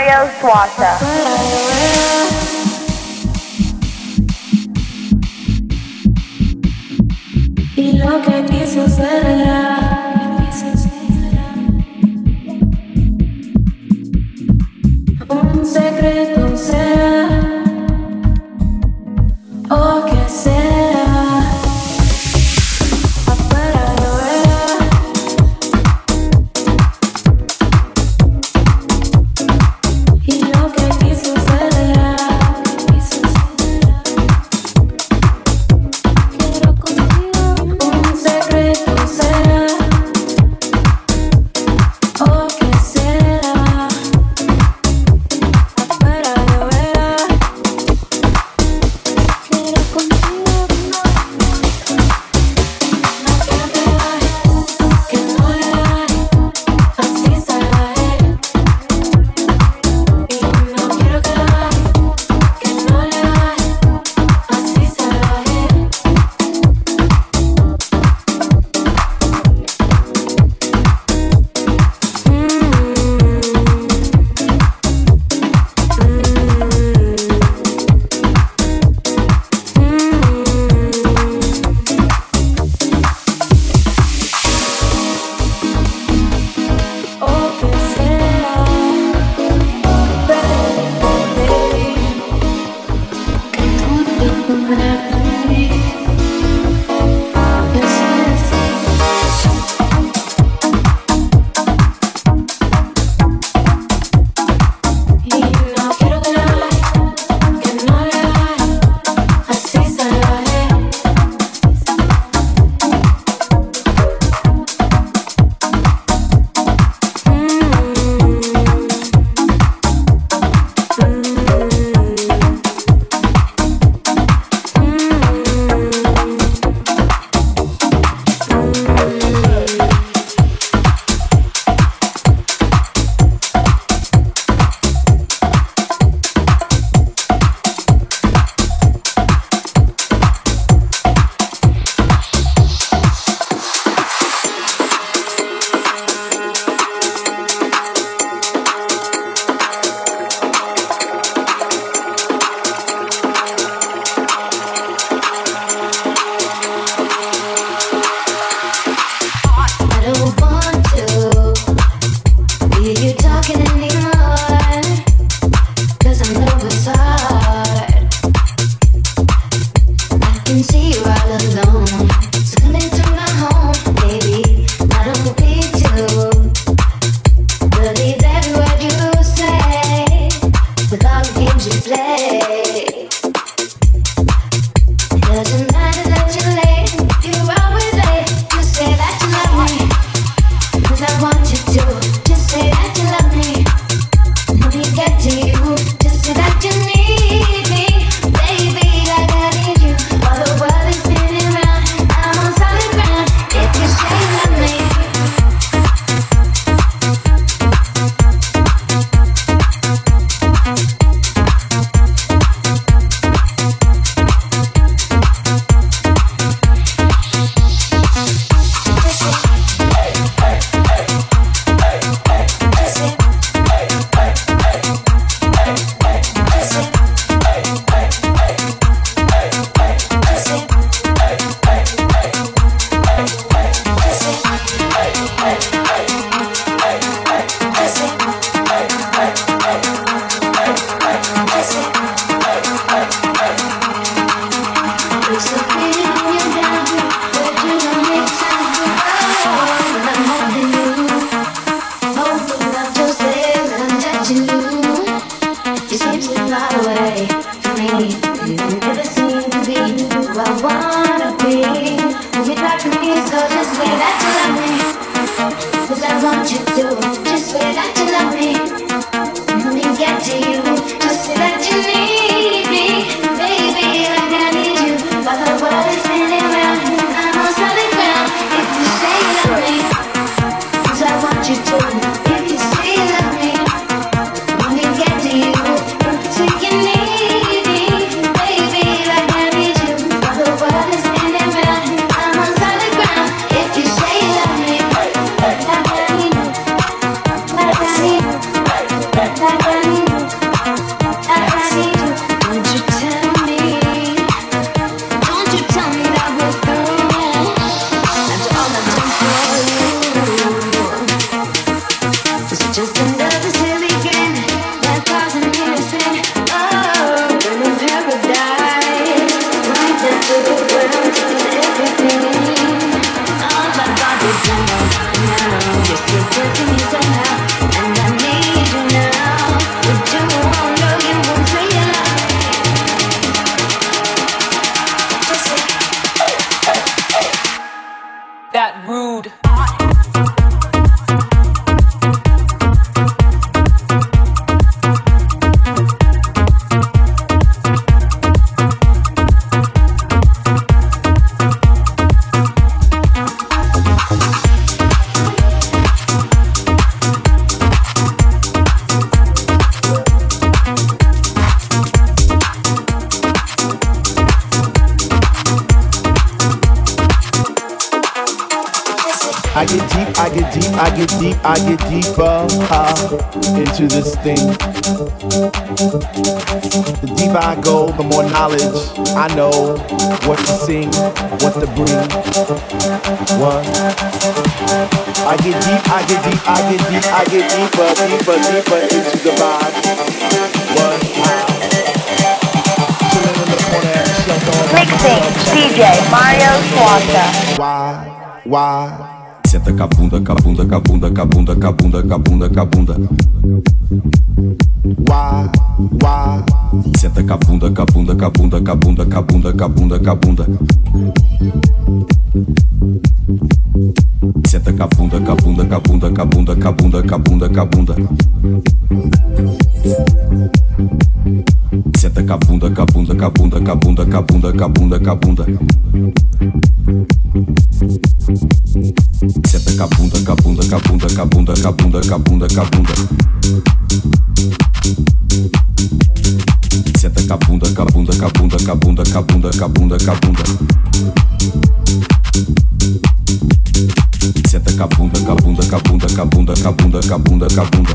Mario Suaza. Y lo que quiso ser into thing. The deeper I go, the more knowledge I know what to sing, what to bring. What? I get deep, I get deep, I get deep, I get deeper, deeper, deeper into the vibe. What? Chilling in the corner, shelter on Mixing DJ Mario Suaza. Why? Why? Senta cabunda, cabunda, cabunda, cabunda, cabunda, cabunda, cabunda. Uá, uá. Senta cabunda, cabunda, cabunda, cabunda, cabunda, cabunda, cabunda. Senta cabunda, cabunda, cabunda, cabunda, cabunda, cabunda, cabunda. Senta cabunda, cabunda, cabunda, cabunda, cabunda, cabunda, cabunda. A bunda, com a bunda, com a bunda, com a bunda, com a bunda. Senta com a bunda, com a bunda, com a bunda, com a bunda, com a bunda, com a bunda, com a bunda. Senta com a bunda, com a bunda, com a bunda, com a bunda, com a bunda, com a bunda, com a bunda. Senta com a bunda, com a bunda, com a bunda, com a bunda, com a bunda, com a bunda, com a bunda.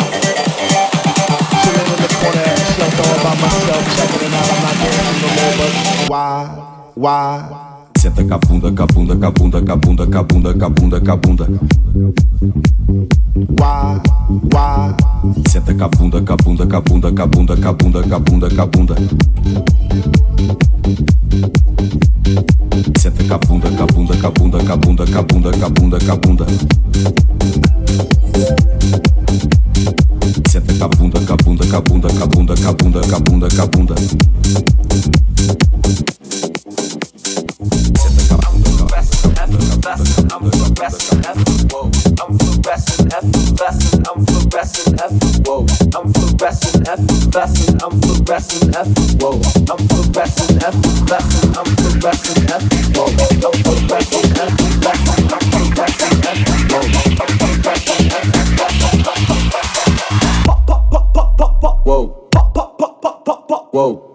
By myself, checking it out. I'm not dancing no more, but why? Why? Senta cabunda, cabunda, cabunda, cabunda, cabunda, cabunda, cabunda. Uá, uá. Senta cabunda, cabunda, cabunda, cabunda, cabunda, cabunda, cabunda. Senta cabunda, cabunda, cabunda, cabunda, cabunda, cabunda, cabunda. Senta cabunda, cabunda, cabunda, cabunda, cabunda, cabunda, cabunda. I'm fluorescent, effervescent. I'm fluorescent, I'm fluorescent, effervescent. I'm fluorescent, I'm fluorescent, effervescent. I'm fluorescent, I'm fluorescent, effervescent. I'm fluorescent, I'm fluorescent, effervescent. I'm fluorescent, I'm fluorescent, effervescent. Whoa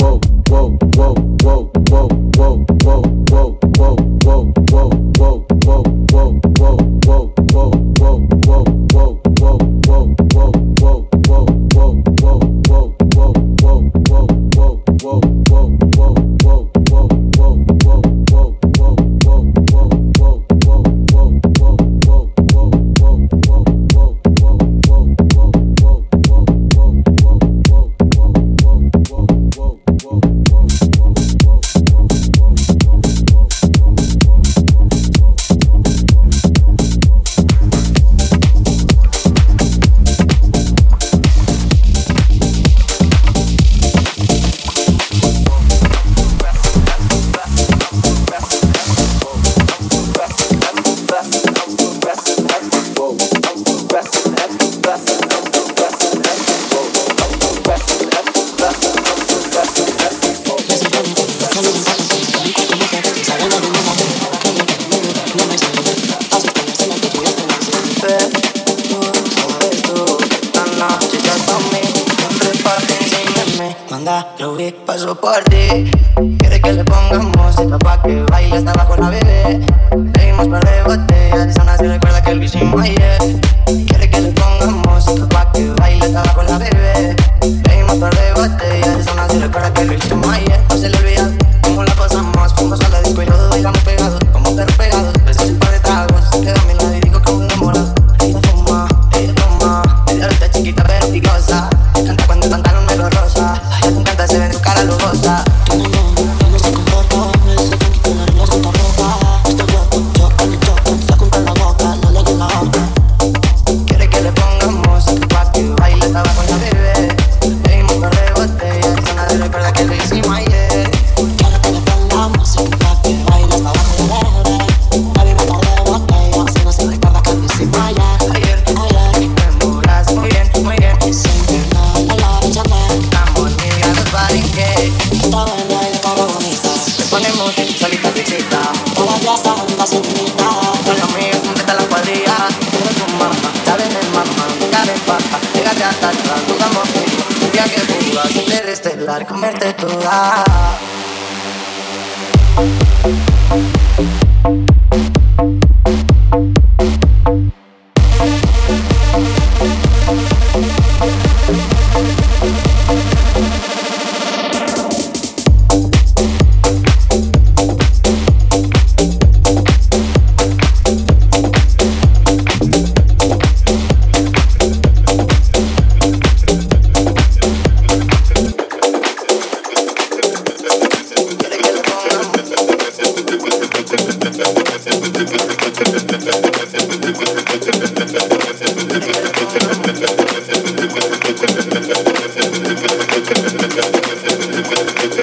whoa, whoa, whoa, whoa, whoa, whoa, whoa, whoa, whoa, whoa, whoa, Thank you.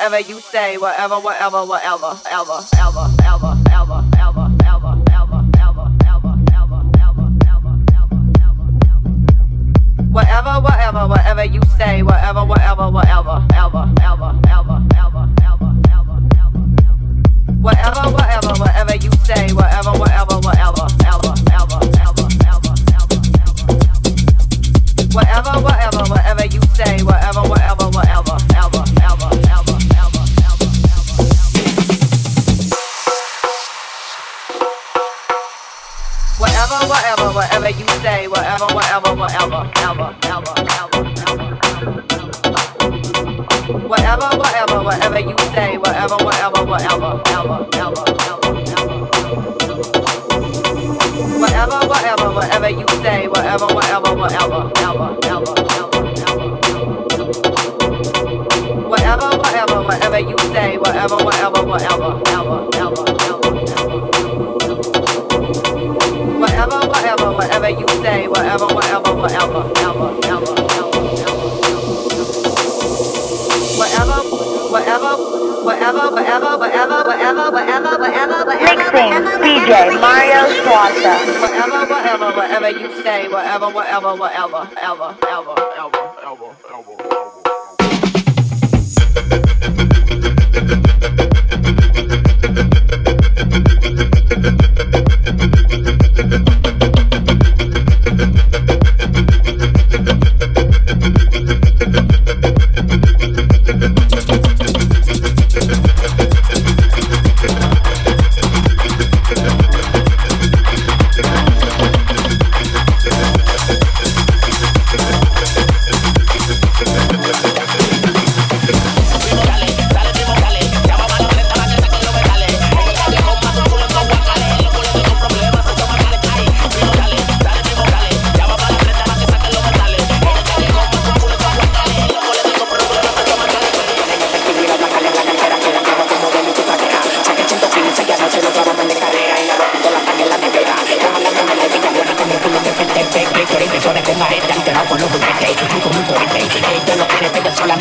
Whatever you say, whatever, whatever, whatever, ever, ever, whatever, whatever you say, whatever, whatever, whatever, ever, ever, ever, ever. Whatever, whatever, whatever you say, whatever, whatever, whatever, ever, ever, ever, ever whatever, whatever, whatever you say, whatever, whatever, whatever, ever, ever, ever, ever. Whatever, whatever, whatever, whatever, whatever, whatever, whatever, whatever, whatever. whatever. Mixing DJ Mario Suaza. Whatever, whatever, whatever Whatever, whatever, whatever you say, whatever, whatever, whatever, ever, ever.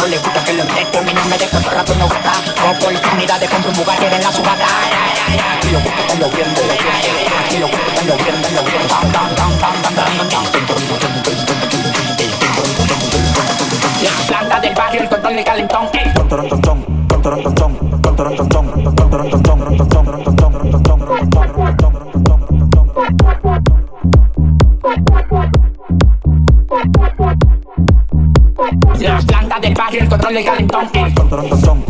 le gusta que lo reto, mi nombre de cotorra, tú no gata. Oportunidad de comprar un lugar en la subada. Y lo gusta que lo viendo. sale calentón. Eh. El.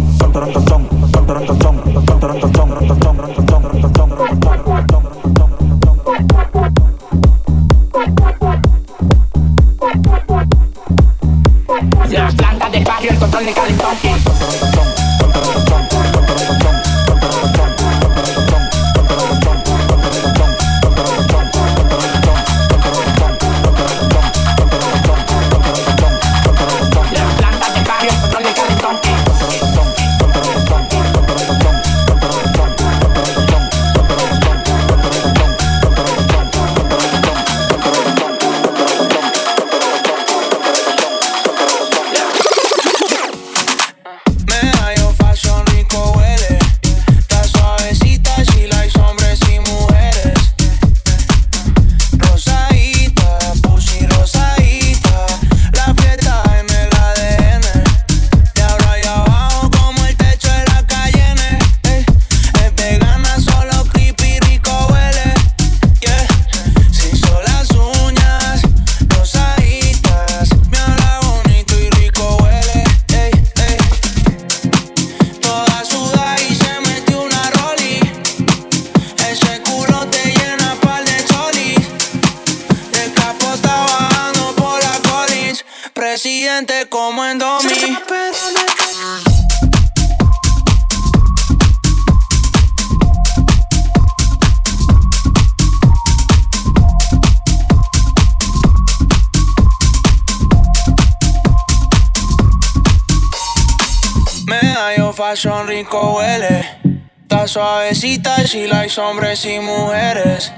Suavecita y si la hombres y mujeres.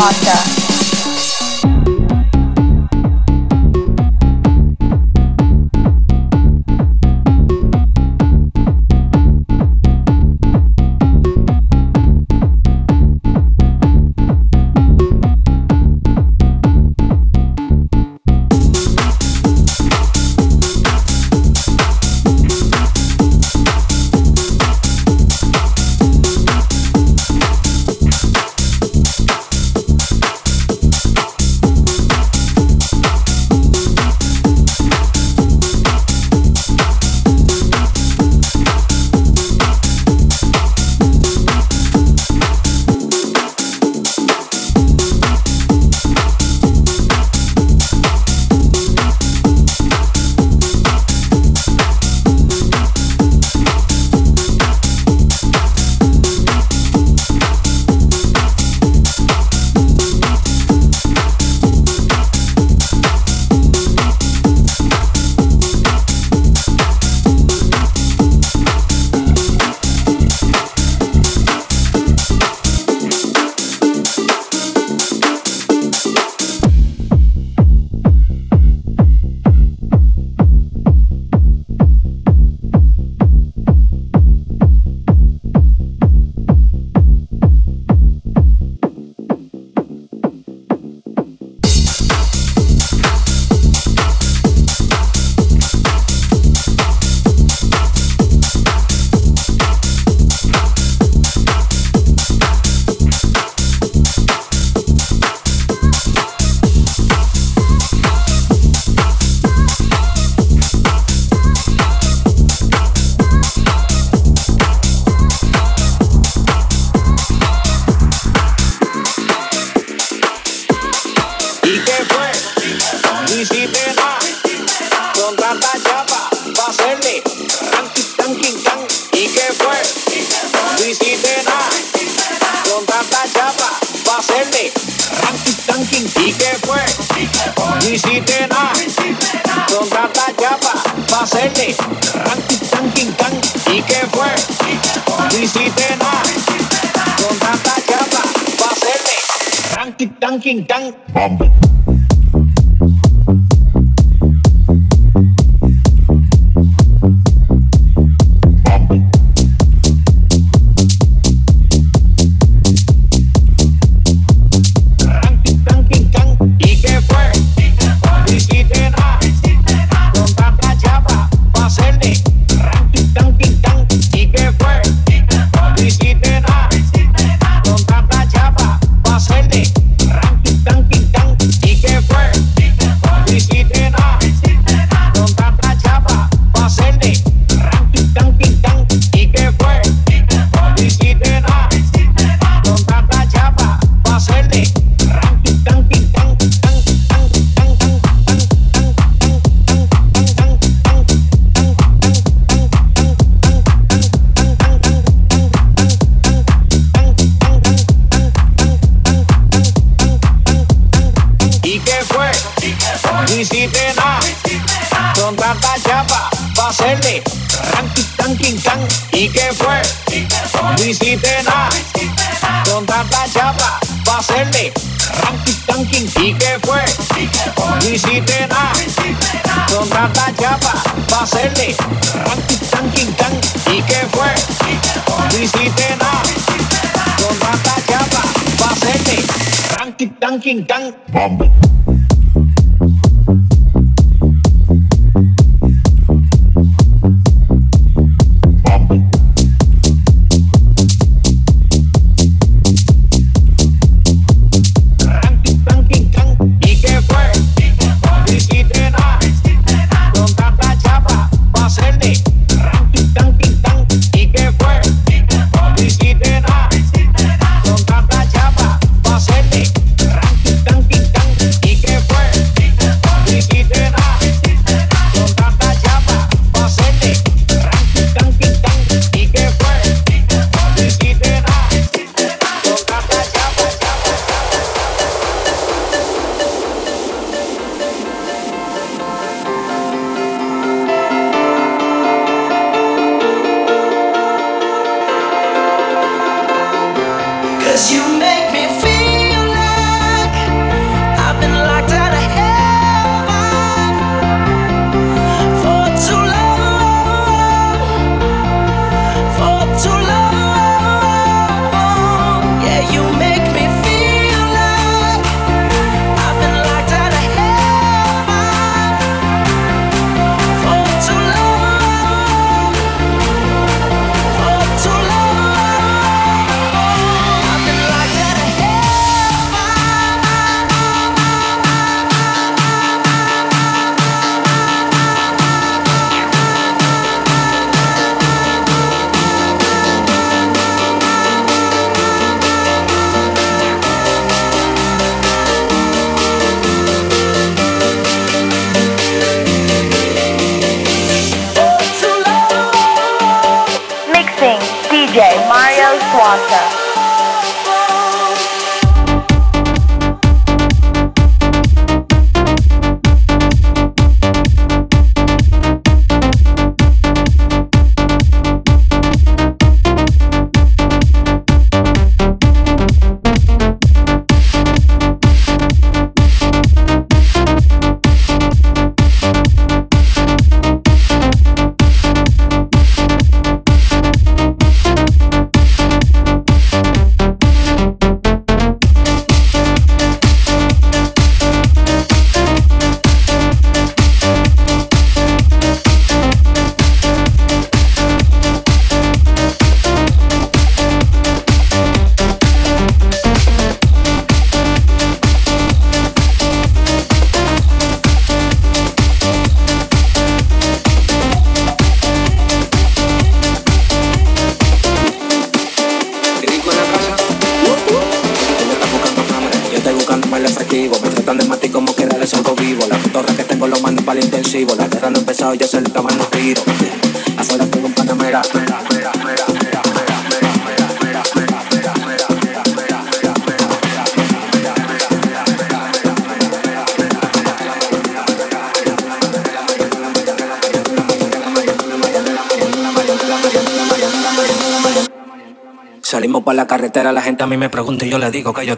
Vodka Dunking, dunking, dunk. Bumble. ¿Y qué fue? No hiciste nada. Con rata chapa, pasete. Ranking, tanking, tan. Vamos. entera la gente a mí me pregunta y yo le digo que yo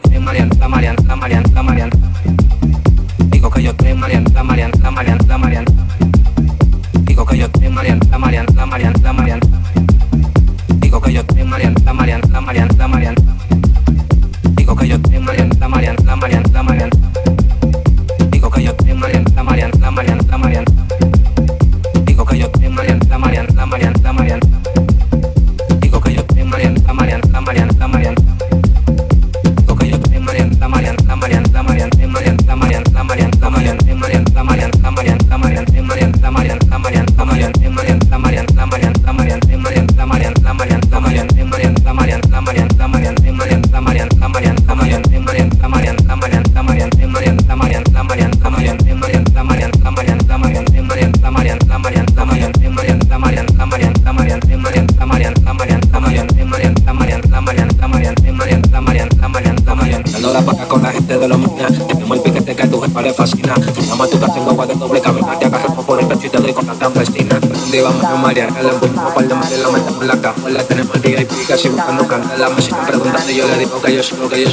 Mariana, la empuñamos para el mar la mandamos la cajuela. Tenemos el y pica, si buscando candela, me siguen preguntando y yo le digo que yo soy lo que yo.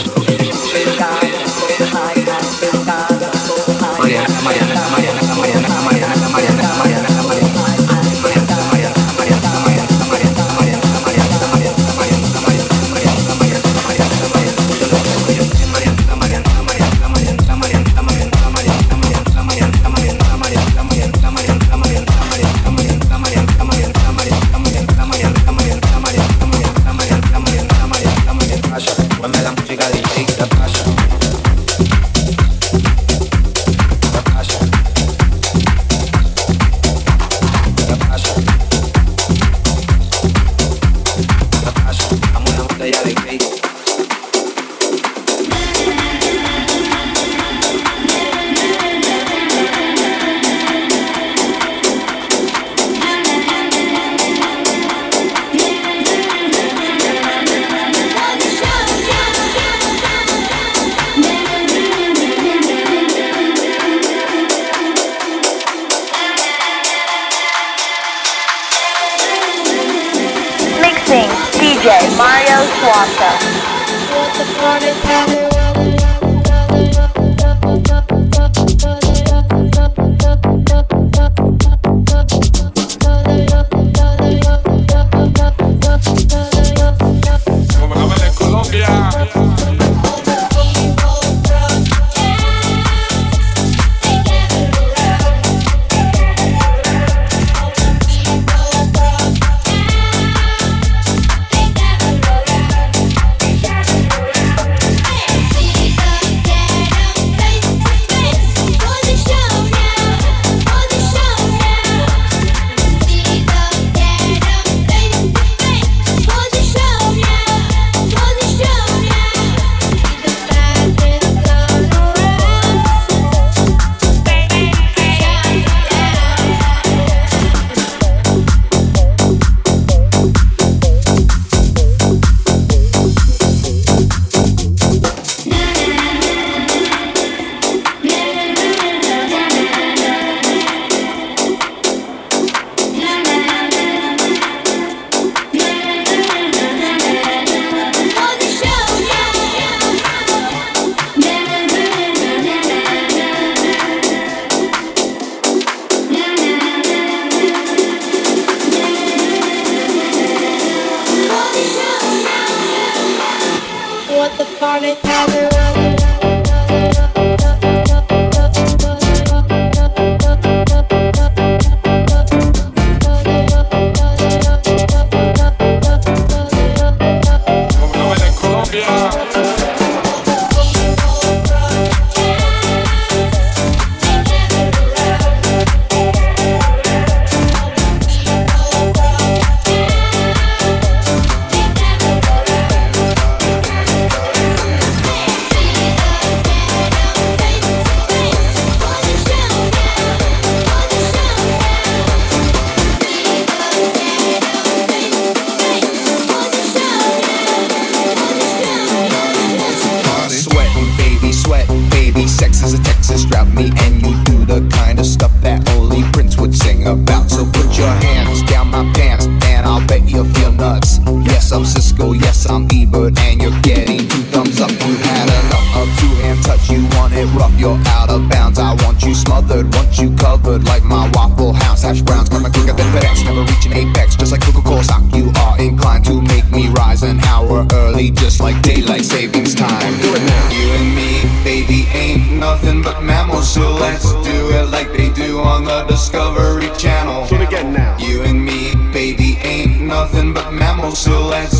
don't select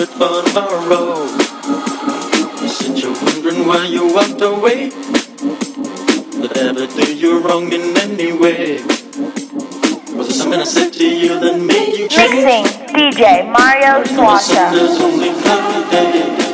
it for tomorrow. Since you're wondering why you walked away, did do you wrong in any way? Was there something I said to you that made you change? Mixing DJ Mario Suaza.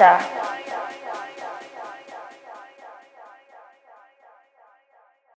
Mata.